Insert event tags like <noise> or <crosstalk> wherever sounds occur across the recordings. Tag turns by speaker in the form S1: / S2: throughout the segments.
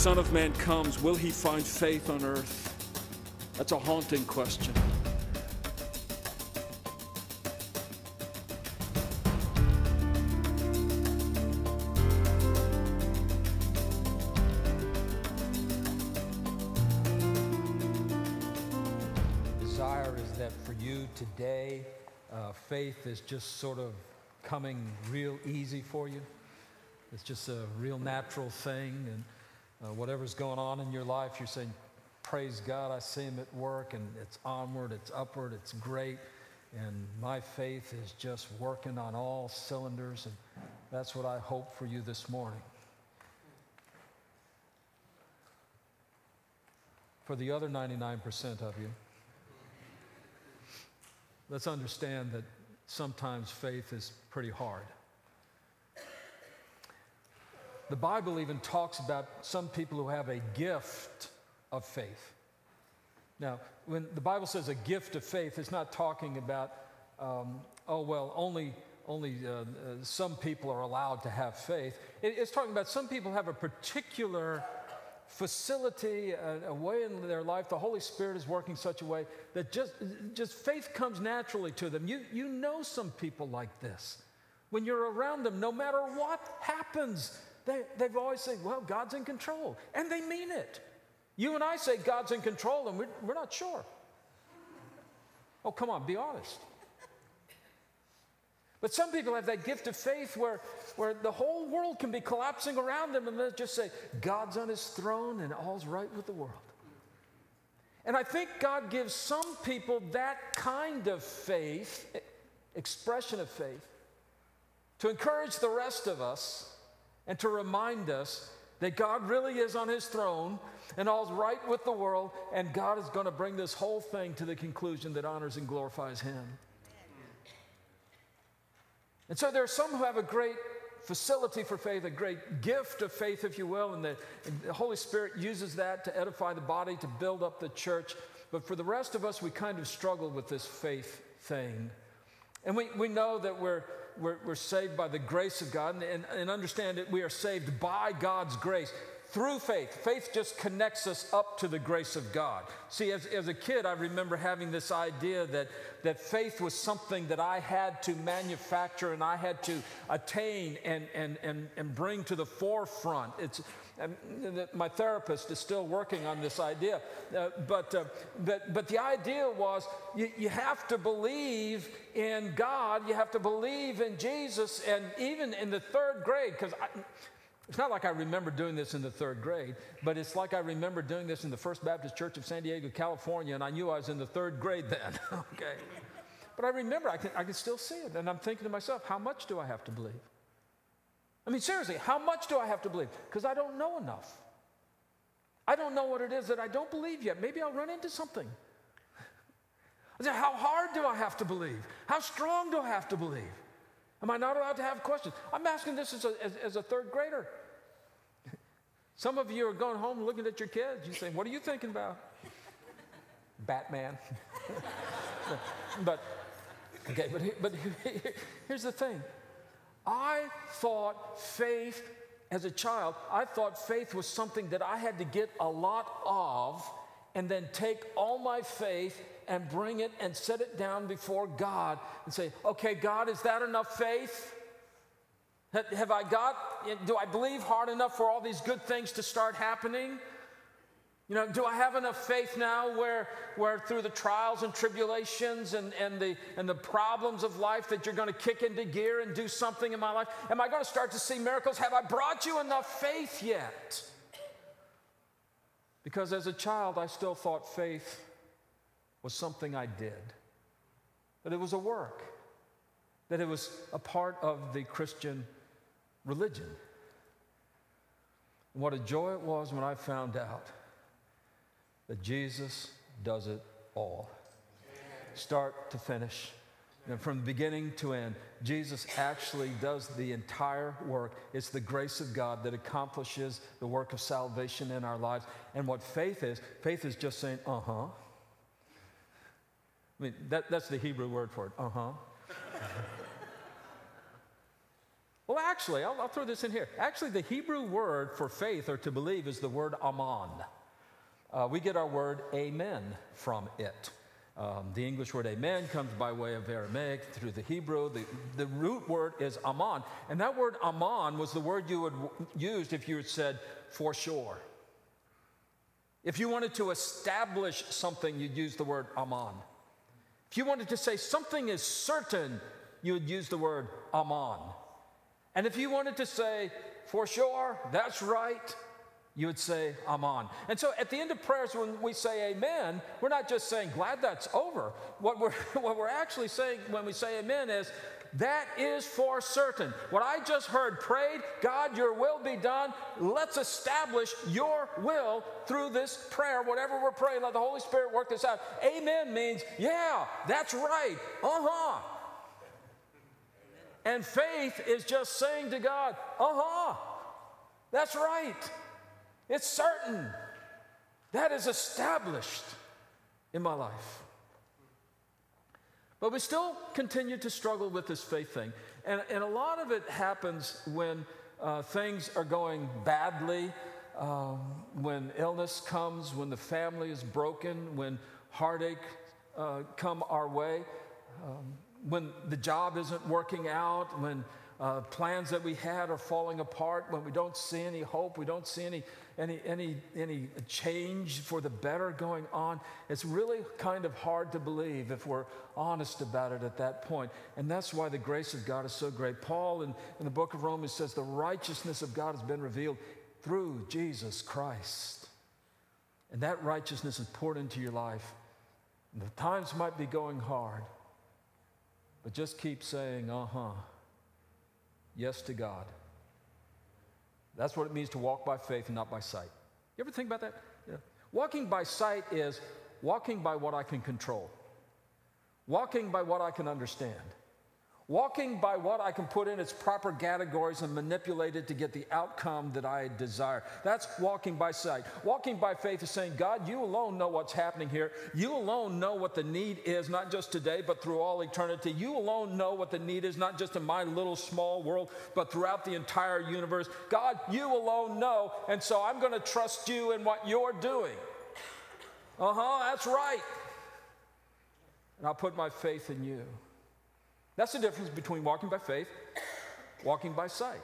S1: Son of Man comes, will he find faith on earth? That's a haunting question.
S2: Desire is that for you today, uh, faith is just sort of coming real easy for you. It's just a real natural thing, and uh, whatever's going on in your life, you're saying, Praise God, I see Him at work, and it's onward, it's upward, it's great, and my faith is just working on all cylinders, and that's what I hope for you this morning. For the other 99% of you, let's understand that sometimes faith is pretty hard. The Bible even talks about some people who have a gift of faith. Now, when the Bible says a gift of faith, it's not talking about, um, oh, well, only, only uh, uh, some people are allowed to have faith. It, it's talking about some people have a particular facility, a, a, way in their life. The Holy Spirit is working such a way that just, just faith comes naturally to them. You, you know some people like this. When you're around them, no matter what happens, they, they've always said, well, God's in control. And they mean it. You and I say God's in control, and we're, we're not sure. Oh, come on, be honest. But some people have that gift of faith where, where the whole world can be collapsing around them, and they just say, God's on his throne and all's right with the world. And I think God gives some people that kind of faith, expression of faith, to encourage the rest of us and to remind us that God really is on his throne and all's right with the world, and God is going to bring this whole thing to the conclusion that honors and glorifies him. And so there are some who have a great facility for faith, a great gift of faith, if you will, and the, and the, Holy Spirit uses that to edify the body, to build up the church. But for the rest of us, we kind of struggle with this faith thing. And we, we know that we're, we're, we're saved by the grace of God and, and understand that we are saved by God's grace through faith. Faith just connects us up to the grace of God. See, as, as a kid, I remember having this idea that, that faith was something that I had to manufacture and I had to attain and, and, and, and bring to the forefront. It's, my therapist is still working on this idea. Uh, but, uh, but, but the idea was you, you have to believe in God, you have to believe in Jesus, and even in the third grade, because it's not like I remember doing this in the third grade, but it's like I remember doing this in the First Baptist Church of San Diego, California, and I knew I was in the third grade then, <laughs> okay? But I remember, I can, I can still see it, and I'm thinking to myself, how much do I have to believe? I mean, seriously, how much do I have to believe? Because I don't know enough. I don't know what it is that I don't believe yet. Maybe I'll run into something. I say, how hard do I have to believe? How strong do I have to believe? Am I not allowed to have questions? I'm asking this as a, as, as a third grader. Some of you are going home looking at your kids. You say, What are you thinking about? Batman. <laughs> but, okay, but, but here's the thing I thought faith, as a child, I thought faith was something that I had to get a lot of and then take all my faith and bring it and set it down before God and say, okay, God, is that enough faith? Have I got, do I believe hard enough for all these good things to start happening? You know, do I have enough faith now where, where through the trials and tribulations and, and, the, and the problems of life that you're going to kick into gear and do something in my life? Am I going to start to see miracles? Have I brought you enough faith yet? Because as a child, I still thought faith was something I did, that it was a work, that it was a part of the Christian religion. What a joy it was when I found out that Jesus does it all. Start to finish. And from beginning to end, Jesus actually does the entire work. It's the grace of God that accomplishes the work of salvation in our lives. And what faith is, faith is just saying, uh huh. I mean, that, that's the Hebrew word for it, uh huh. Well, actually, I'll, I'll, throw this in here. Actually, the Hebrew word for faith or to believe is the word aman. Uh, we get our word amen from it. Um, the English word amen comes by way of Aramaic through the Hebrew. The, the root word is aman. And that word aman was the word you would use if you had said for sure. If you wanted to establish something, you'd use the word aman. If you wanted to say something is certain, you would use the word aman. And if you wanted to say for sure, that's right, you would say, Amen. And so at the end of prayers, when we say amen, we're not just saying, glad that's over. What we're, <laughs> what we're actually saying when we say amen is, that is for certain. What I just heard prayed, God, your will be done. Let's establish your will through this prayer. Whatever we're praying, let the Holy Spirit work this out. Amen means, yeah, that's right. Uh huh. And faith is just saying to God, uh huh, that's right. It's certain. That is established in my life. But we still continue to struggle with this faith thing. And, and a lot of it happens when uh, things are going badly, um, when illness comes, when the family is broken, when heartache uh, come our way, um, when the job isn't working out, when uh, plans that we had are falling apart, when we don't see any hope, we don't see any any, any, any change for the better going on. It's really kind of hard to believe if we're honest about it at that point. And that's why the grace of God is so great. Paul in, in the book of Romans says, The righteousness of God has been revealed through Jesus Christ. And that righteousness is poured into your life. And the times might be going hard, but just keep saying, uh huh, yes to God. That's what it means to walk by faith and not by sight. You ever think about that? Yeah. Walking by sight is walking by what I can control, walking by what I can understand. Walking by what I can put in its proper categories and manipulate it to get the outcome that I desire. That's walking by sight. Walking by faith is saying, God, you alone know what's happening here. You alone know what the need is, not just today, but through all eternity. You alone know what the need is, not just in my little small world, but throughout the entire universe. God, you alone know, and so I'm going to trust you in what you're doing. Uh huh, that's right. And I'll put my faith in you. That's the difference between walking by faith, walking by sight.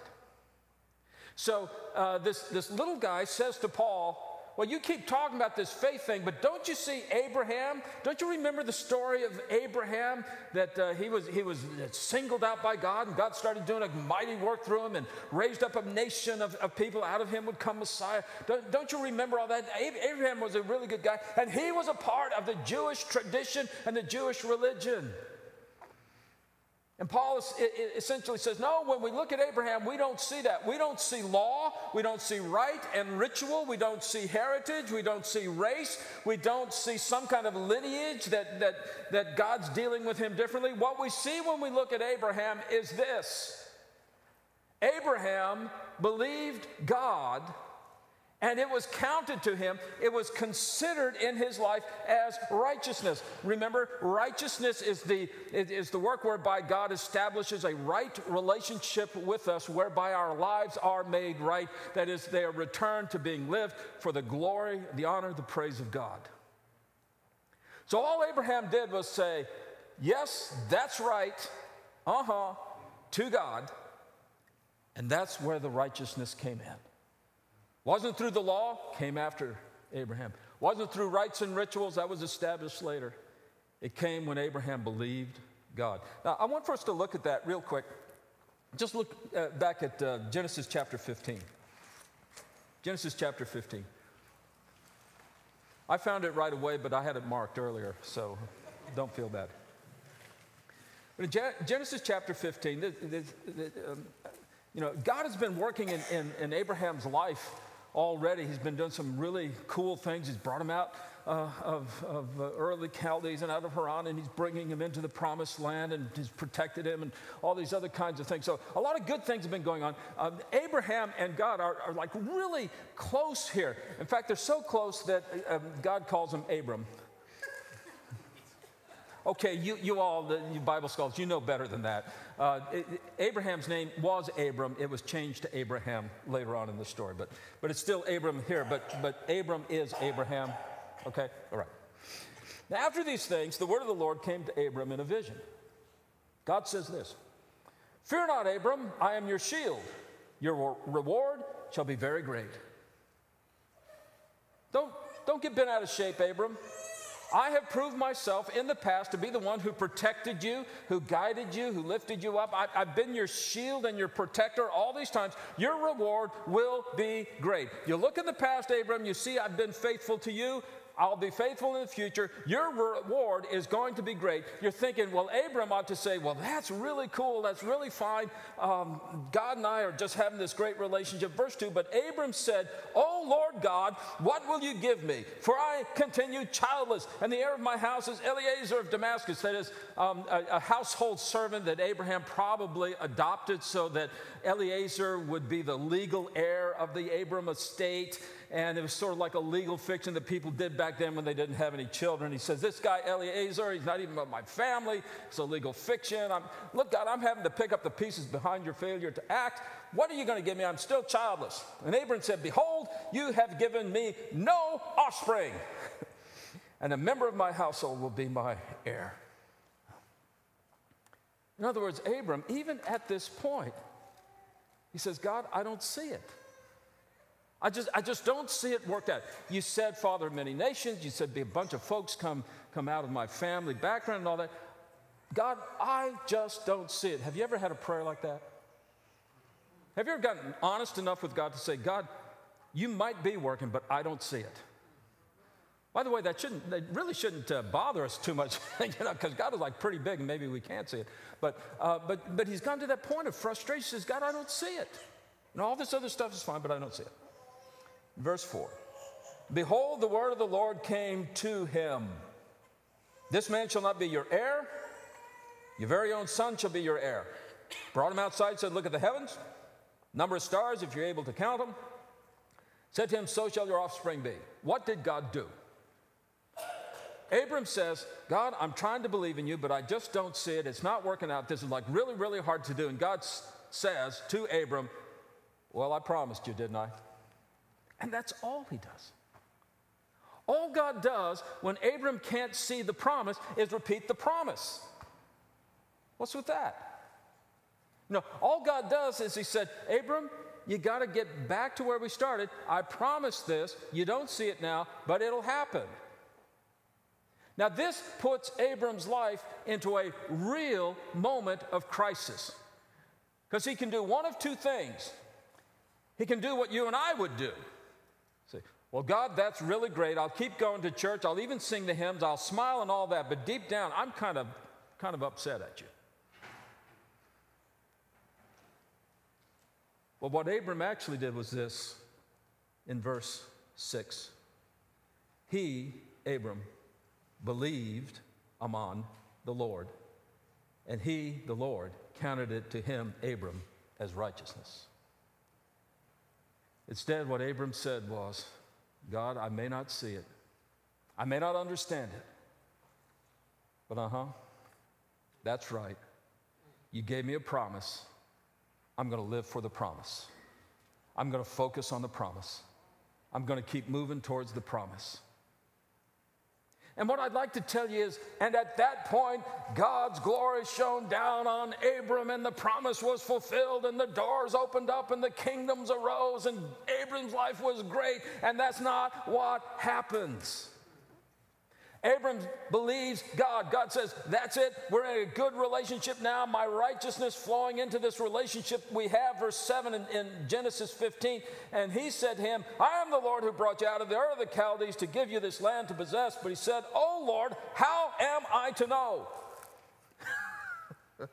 S2: So uh, this, this little guy says to Paul, well, you keep talking about this faith thing, but don't you see Abraham? Don't you remember the story of Abraham that uh, he, was, he was singled out by God and God started doing a mighty work through him and raised up a nation of, of people? Out of him would come Messiah. Don't, don't you remember all that? Abraham was a really good guy, and he was a part of the Jewish tradition and the Jewish religion. And Paul essentially says, no, when we look at Abraham, we don't see that. We don't see law, we don't see rite and ritual, we don't see heritage, we don't see race, we don't see some kind of lineage that, that, that God's dealing with him differently. What we see when we look at Abraham is this. Abraham believed God and it was counted to him, it was considered in his life as righteousness. Remember, righteousness is the, is the work whereby God establishes a right relationship with us, whereby our lives are made right. That is, they are returned to being lived for the glory, the honor, the praise of God. So all Abraham did was say, Yes, that's right, uh huh, to God. And that's where the righteousness came in. Wasn't through the law, came after Abraham. Wasn't through rites and rituals, that was established later. It came when Abraham believed God. Now, I want for us to look at that real quick. Just look uh, back at uh, Genesis chapter 15. Genesis chapter 15. I found it right away, but I had it marked earlier, so don't feel bad. But in Genesis chapter 15, um, you know, God has been working in, in, in Abraham's life already. He's been doing some really cool things. He's brought him out uh, of, of uh, early Chaldees and out of Haran, and he's bringing him into the promised land, and he's protected him, and all these other kinds of things. So, a lot of good things have been going on. Um, Abraham and God are, are, like really close here. In fact, they're so close that um, God calls him Abram. Okay, you, you all, the you Bible scholars, you know better than that. Uh, it, Abraham's name was Abram. It was changed to Abraham later on in the story, but, but it's still Abram here. But, but Abram is Abraham. Okay, all right. Now, after these things, the word of the Lord came to Abram in a vision. God says this Fear not, Abram, I am your shield. Your reward shall be very great. Don't, don't get bent out of shape, Abram. I have proved myself in the past to be the one who protected you, who guided you, who lifted you up. I, have been your shield and your protector all these times. Your reward will be great. You look in the past, Abram, you see I've been faithful to you. I'll be faithful in the future. Your reward is going to be great. You're thinking, well, Abram ought to say, well, that's really cool. That's really fine. Um, God and I are just having this great relationship. Verse 2 But Abram said, Oh, Lord God, what will you give me? For I continue childless, and the heir of my house is Eliezer of Damascus. That is um, a, a household servant that Abraham probably adopted so that Eliezer would be the legal heir of the Abram estate and it was sort of like a legal fiction that people did back then when they didn't have any children. He says, This guy, Eliezer, he's not even of my family. It's a legal fiction. I'm, look, God, I'm having to pick up the pieces behind your failure to act. What are you going to give me? I'm still childless. And Abram said, Behold, you have given me no offspring, <laughs> and a member of my household will be my heir. In other words, Abram, even at this point, he says, God, I don't see it. I just, I just don't see it worked out. You said, Father of many nations, you said, be a bunch of folks come, come out of my family background and all that. God, I just don't see it. Have you ever had a prayer like that? Have you ever gotten honest enough with God to say, God, you might be working, but I don't see it? By the way, that shouldn't, that really shouldn't uh, bother us too much, <laughs> you know, because God is like pretty big and maybe we can't see it. But, uh, but, but he's gone to that point of frustration. He says, God, I don't see it. And all this other stuff is fine, but I don't see it. Verse 4 Behold, the word of the Lord came to him. This man shall not be your heir, your very own son shall be your heir. Brought him outside, said, Look at the heavens, number of stars, if you're able to count them. Said to him, So shall your offspring be. What did God do? Abram says, God, I'm trying to believe in you, but I just don't see it. It's not working out. This is like really, really hard to do. And God says to Abram, Well, I promised you, didn't I? And that's all he does. All God does when Abram can't see the promise is repeat the promise. What's with that? No, all God does is He said, Abram, you got to get back to where we started. I promised this. You don't see it now, but it'll happen. Now, this puts Abram's life into a real moment of crisis because he can do one of two things. He can do what you and I would do well, God, that's really great. I'll keep going to church. I'll even sing the hymns. I'll smile and all that. But deep down, I'm kind of, kind of upset at you. Well, what Abram actually did was this in verse 6. He, Abram, believed Aman, the Lord, and he, the Lord, counted it to him, Abram, as righteousness. Instead, what Abram said was, God, I may not see it, I may not understand it, but uh huh, that's right. You gave me a promise. I'm going to live for the promise. I'm going to focus on the promise. I'm going to keep moving towards the promise. And what I'd like to tell you is, and at that point, God's glory shone down on Abram, and the promise was fulfilled, and the doors opened up, and the kingdoms arose, and Abram's life was great. And that's not what happens. Abram believes God. God says, That's it. We're in a good relationship now. My righteousness flowing into this relationship we have. Verse 7 in, in, Genesis 15. And he said to him, I am the Lord who brought you out of the earth of the Chaldees to give you this land to possess. But he said, Oh Lord, how am I to know? <laughs>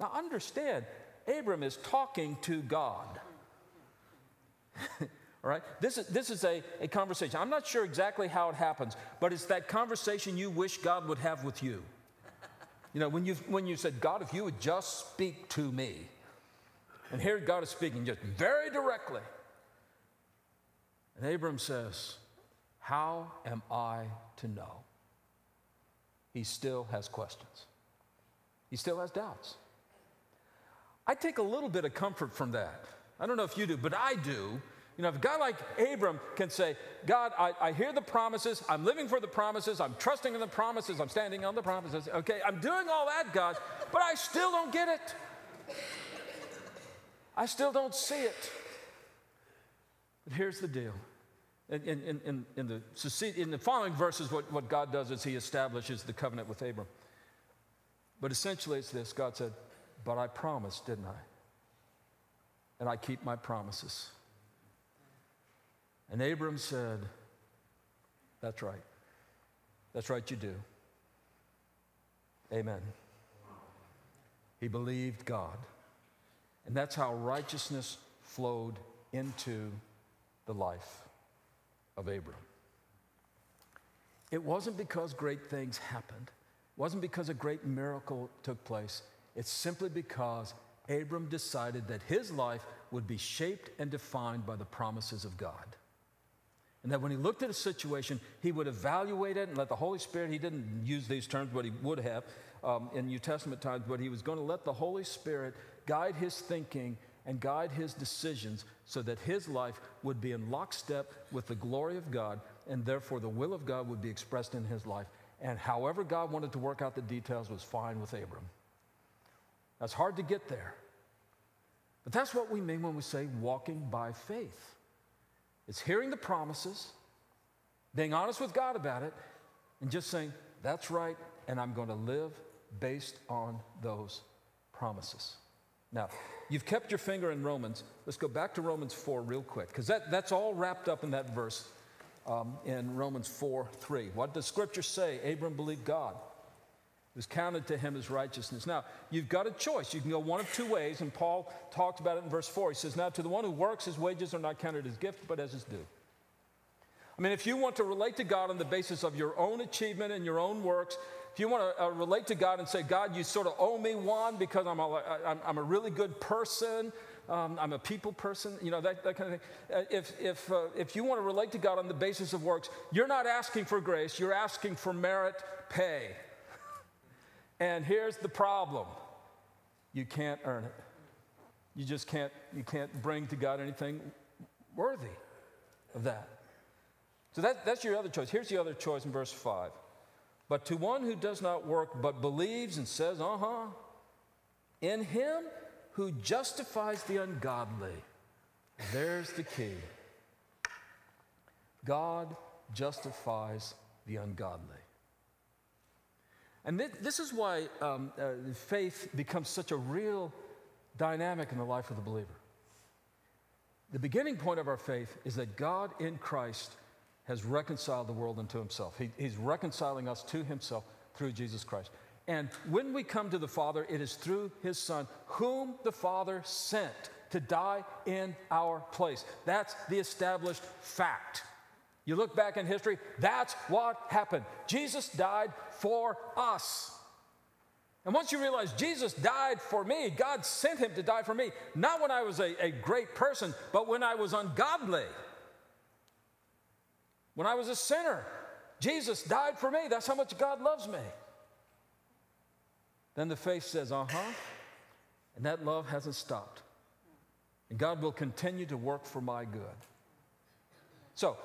S2: now understand, Abram is talking to God. <laughs> All right? This is, this is a, a conversation. I'm not sure exactly how it happens, but it's that conversation you wish God would have with you. You know, when you, when you said, God, if you would just speak to me. And here God is speaking just very directly. And Abram says, How am I to know? he still has questions. He still has doubts. I take a little bit of comfort from that. I don't know if you do, but I do. You know, if a guy like Abram can say, God, I, I, hear the promises, I'm living for the promises, I'm trusting in the promises, I'm standing on the promises, okay, I'm doing all that, God, but I still don't get it. I still don't see it. But here's the deal. In, in, in, in, the, in the following verses, what, what God does is He establishes the covenant with Abram. But essentially, it's this God said, But I promised, didn't I? And I keep my promises. And Abram said, That's right. That's right, you do. Amen. He believed God. And that's how righteousness flowed into the life of Abram. It wasn't because great things happened, it wasn't because a great miracle took place. It's simply because Abram decided that his life would be shaped and defined by the promises of God. And that when he looked at a situation, he would evaluate it and let the Holy Spirit, he didn't use these terms, but he would have um, in New Testament times, but he was going to let the Holy Spirit guide his thinking and guide his decisions so that his life would be in lockstep with the glory of God, and therefore the will of God would be expressed in his life. And however God wanted to work out the details was fine with Abram. That's hard to get there. But that's what we mean when we say walking by faith. It's hearing the promises, being honest with God about it, and just saying, that's right, and I'm going to live based on those promises. Now, you've kept your finger in Romans. Let's go back to Romans 4 real quick, because that, that's all wrapped up in that verse um, in Romans 4 3. What does Scripture say? Abram believed God. Was counted to him as righteousness. Now, you've got a choice. You can go one of two ways, and Paul talked about it in verse 4. He says, Now, to the one who works, his wages are not counted as gift, but as his due. I mean, if you want to relate to God on the basis of your own achievement and your own works, if you want to uh, relate to God and say, God, you sort of owe me one because I'm a, I'm, I'm a really good person, um, I'm a people person, you know, that, that kind of thing. Uh, if, if, uh, if you want to relate to God on the basis of works, you're not asking for grace, you're asking for merit pay. And here's the problem you can't earn it. You just can't, you can't bring to God anything worthy of that. So that, that's your other choice. Here's the other choice in verse 5. But to one who does not work but believes and says, uh huh, in him who justifies the ungodly. There's the key. God justifies the ungodly. And this is why um, uh, faith becomes such a real dynamic in the life of the believer. The beginning point of our faith is that God in Christ has reconciled the world unto himself. He, he's reconciling us to himself through Jesus Christ. And when we come to the Father, it is through his Son, whom the Father sent to die in our place. That's the established fact. You look back in history, that's what happened. Jesus died for us. And once you realize Jesus died for me, God sent him to die for me, not when I was a, a great person, but when I was ungodly. When I was a sinner, Jesus died for me. That's how much God loves me. Then the faith says, uh huh. And that love hasn't stopped. And God will continue to work for my good. So,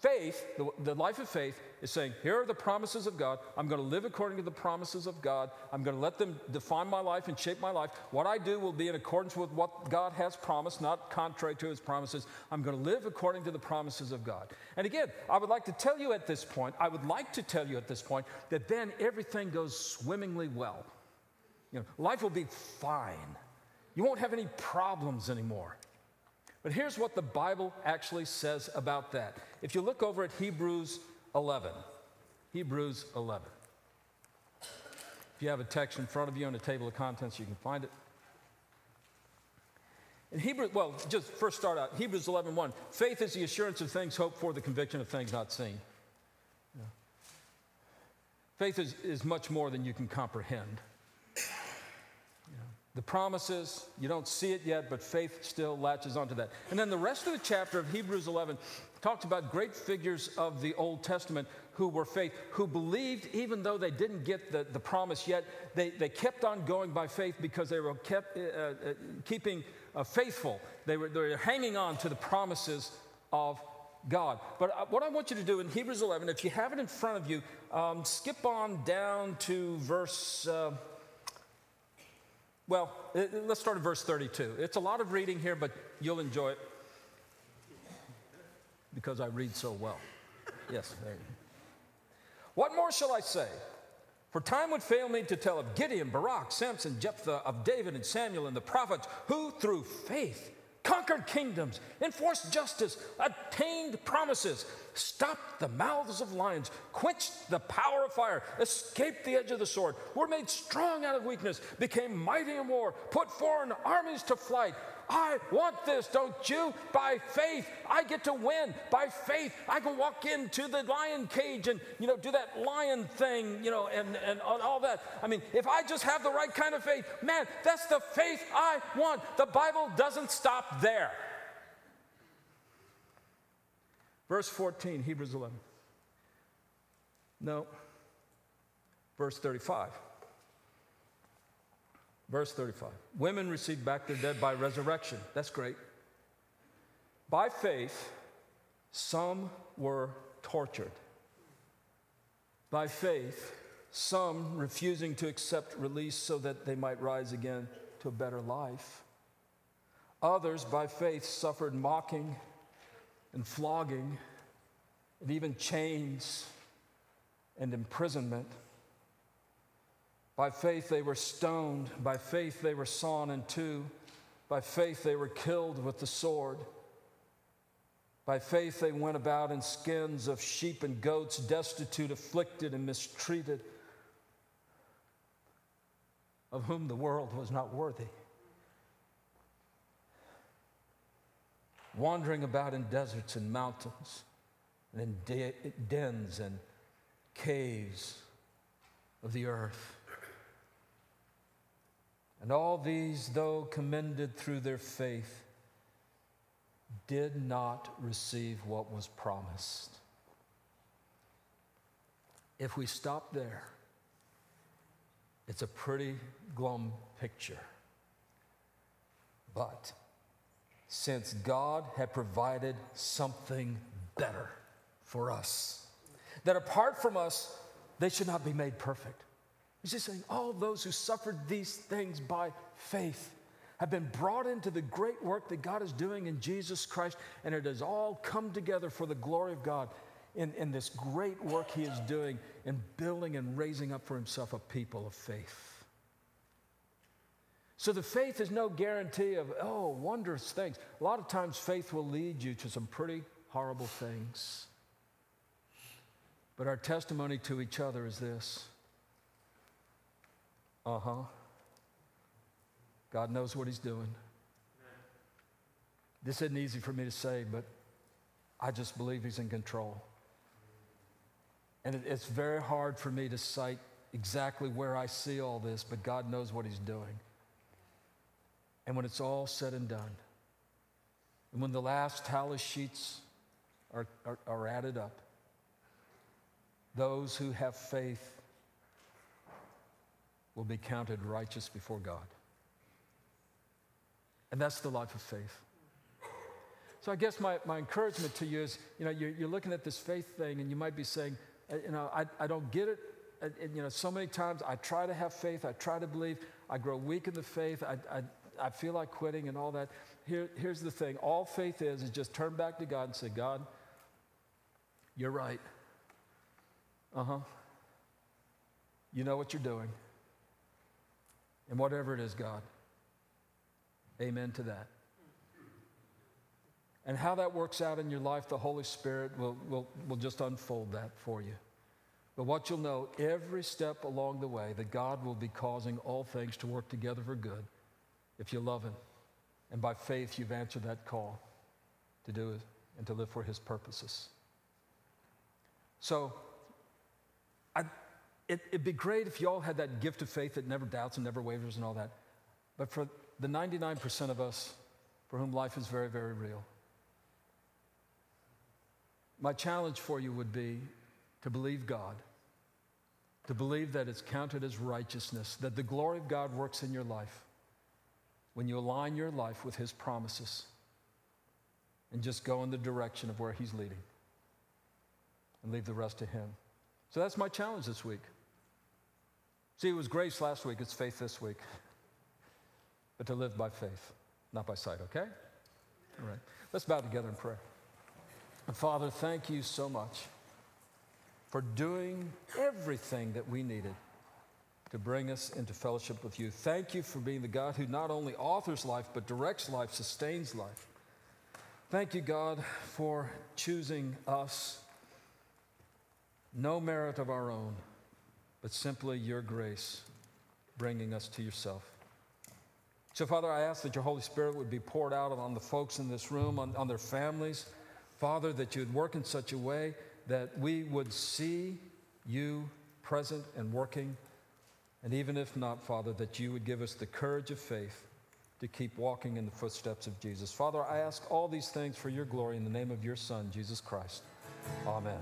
S2: faith, the, the, life of faith, is saying, Here are the promises of God. I'm going to live according to the promises of God. I'm going to let them define my life and shape my life. What I do will be in accordance with what God has promised, not contrary to his promises. I'm going to live according to the promises of God. And again, I would like to tell you at this point, I would like to tell you at this point that then everything goes swimmingly well. You know, life will be fine. You won't have any problems anymore. But here's what the Bible actually says about that. If you look over at Hebrews 11, Hebrews 11. If you have a text in front of you on a table of contents, you can find it. In Hebrews, well, just first start out, Hebrews 11, 1. Faith is the assurance of things hoped for, the conviction of things not seen. Yeah. Faith is, is much more than you can comprehend the promises, you don't see it yet, but faith still latches onto that. And then the rest of the chapter of Hebrews 11 talks about great figures of the Old Testament who were faith, who believed even though they didn't get the, the promise yet, they, they kept on going by faith because they were kept uh, uh, keeping uh, faithful. They were, they were hanging on to the promises of God. But uh, what I want you to do in Hebrews 11, if you have it in front of you, um, skip on down to verse. Uh, well, let's start at verse 32. It's a lot of reading here, but you'll enjoy it because I read so well. Yes, What more shall I say? For time would fail me to tell of Gideon, Barak, Samson, Jephthah, of David and Samuel and the prophets, who through faith conquered kingdoms, enforced justice, attained promises, stopped the mouths of lions, quenched the power of fire, escaped the edge of the sword, were made strong out of weakness, became mighty in war, put foreign armies to flight. I want this, don't you? By faith, I get to win. By faith, I can walk into the lion cage and, you know, do that lion thing, you know, and, and all that. I mean, if I just have the right kind of faith, man, that's the faith I want. The Bible doesn't stop there. Verse 14, Hebrews 11. No. Verse 35. Verse 35 Women received back their dead by resurrection. That's great. By faith, some were tortured. By faith, some refusing to accept release so that they might rise again to a better life. Others, by faith, suffered mocking and flogging and even chains and imprisonment. By faith, they were stoned. By faith, they were sawn in two. By faith, they were killed with the sword. By faith, they went about in skins of sheep and goats, destitute, afflicted, and mistreated, of whom the world was not worthy. Wandering about in deserts and mountains, and in de- dens and caves of the earth. And all these, though commended through their faith, did not receive what was promised. If we stop there, it's a pretty glum picture. But since God had provided something better for us, that apart from us, they should not be made perfect. He's just saying, all those who suffered these things by faith have been brought into the great work that God is doing in Jesus Christ, and it has all come together for the glory of God in, in this great work He is doing in building and raising up for Himself a people of faith. So the faith is no guarantee of, oh, wondrous things. A lot of times, faith will lead you to some pretty horrible things. But our testimony to each other is this uh huh. God knows what He's doing. This isn't easy for me to say, but I just believe He's in control. And it, it's very hard for me to cite exactly where I see all this, but God knows what He's doing. And when it's all said and done, and when the last tally sheets are, are, are added up, those who have faith will be counted righteous before God. And that's the life of faith. So I guess my, my encouragement to you is, you know, you're, you're looking at this faith thing and you might be saying, uh, you know, I, I don't get it. And, and, you know, so many times I try to have faith, I try to believe, I grow weak in the faith, I, I, I feel like quitting and all that. Here, here's the thing all faith is, is just turn back to God and say, God, you're right. Uh huh. You know what you're doing. And whatever it is, God. Amen to that. And how that works out in your life, the Holy Spirit will, will, will just unfold that for you. But what you'll know every step along the way that God will be causing all things to work together for good if you love Him. And by faith, you've answered that call to do it and to live for His purposes. So, I, it, would be great if you all had that gift of faith that never doubts and never wavers and all that. But for the 99% of us for whom life is very, very real, my challenge for you would be to believe God, to believe that it's counted as righteousness, that the glory of God works in your life when you align your life with His promises and just go in the direction of where He's leading and leave the rest to Him. So that's my challenge this week. See, it was grace last week, it's faith this week. But to live by faith, not by sight, okay? All right. Let's bow together in prayer. Father, thank you so much for doing everything that we needed to bring us into fellowship with you. Thank you for being the God who not only authors life, but directs life, sustains life. Thank you, God, for choosing us. No merit of our own, but simply your grace bringing us to yourself. So, Father, I ask that your Holy Spirit would be poured out on the folks in this room, on, on their families. Father, that you would work in such a way that we would see you present and working. And even if not, Father, that you would give us the courage of faith to keep walking in the footsteps of Jesus. Father, I ask all these things for your glory in the name of your Son, Jesus Christ. Amen.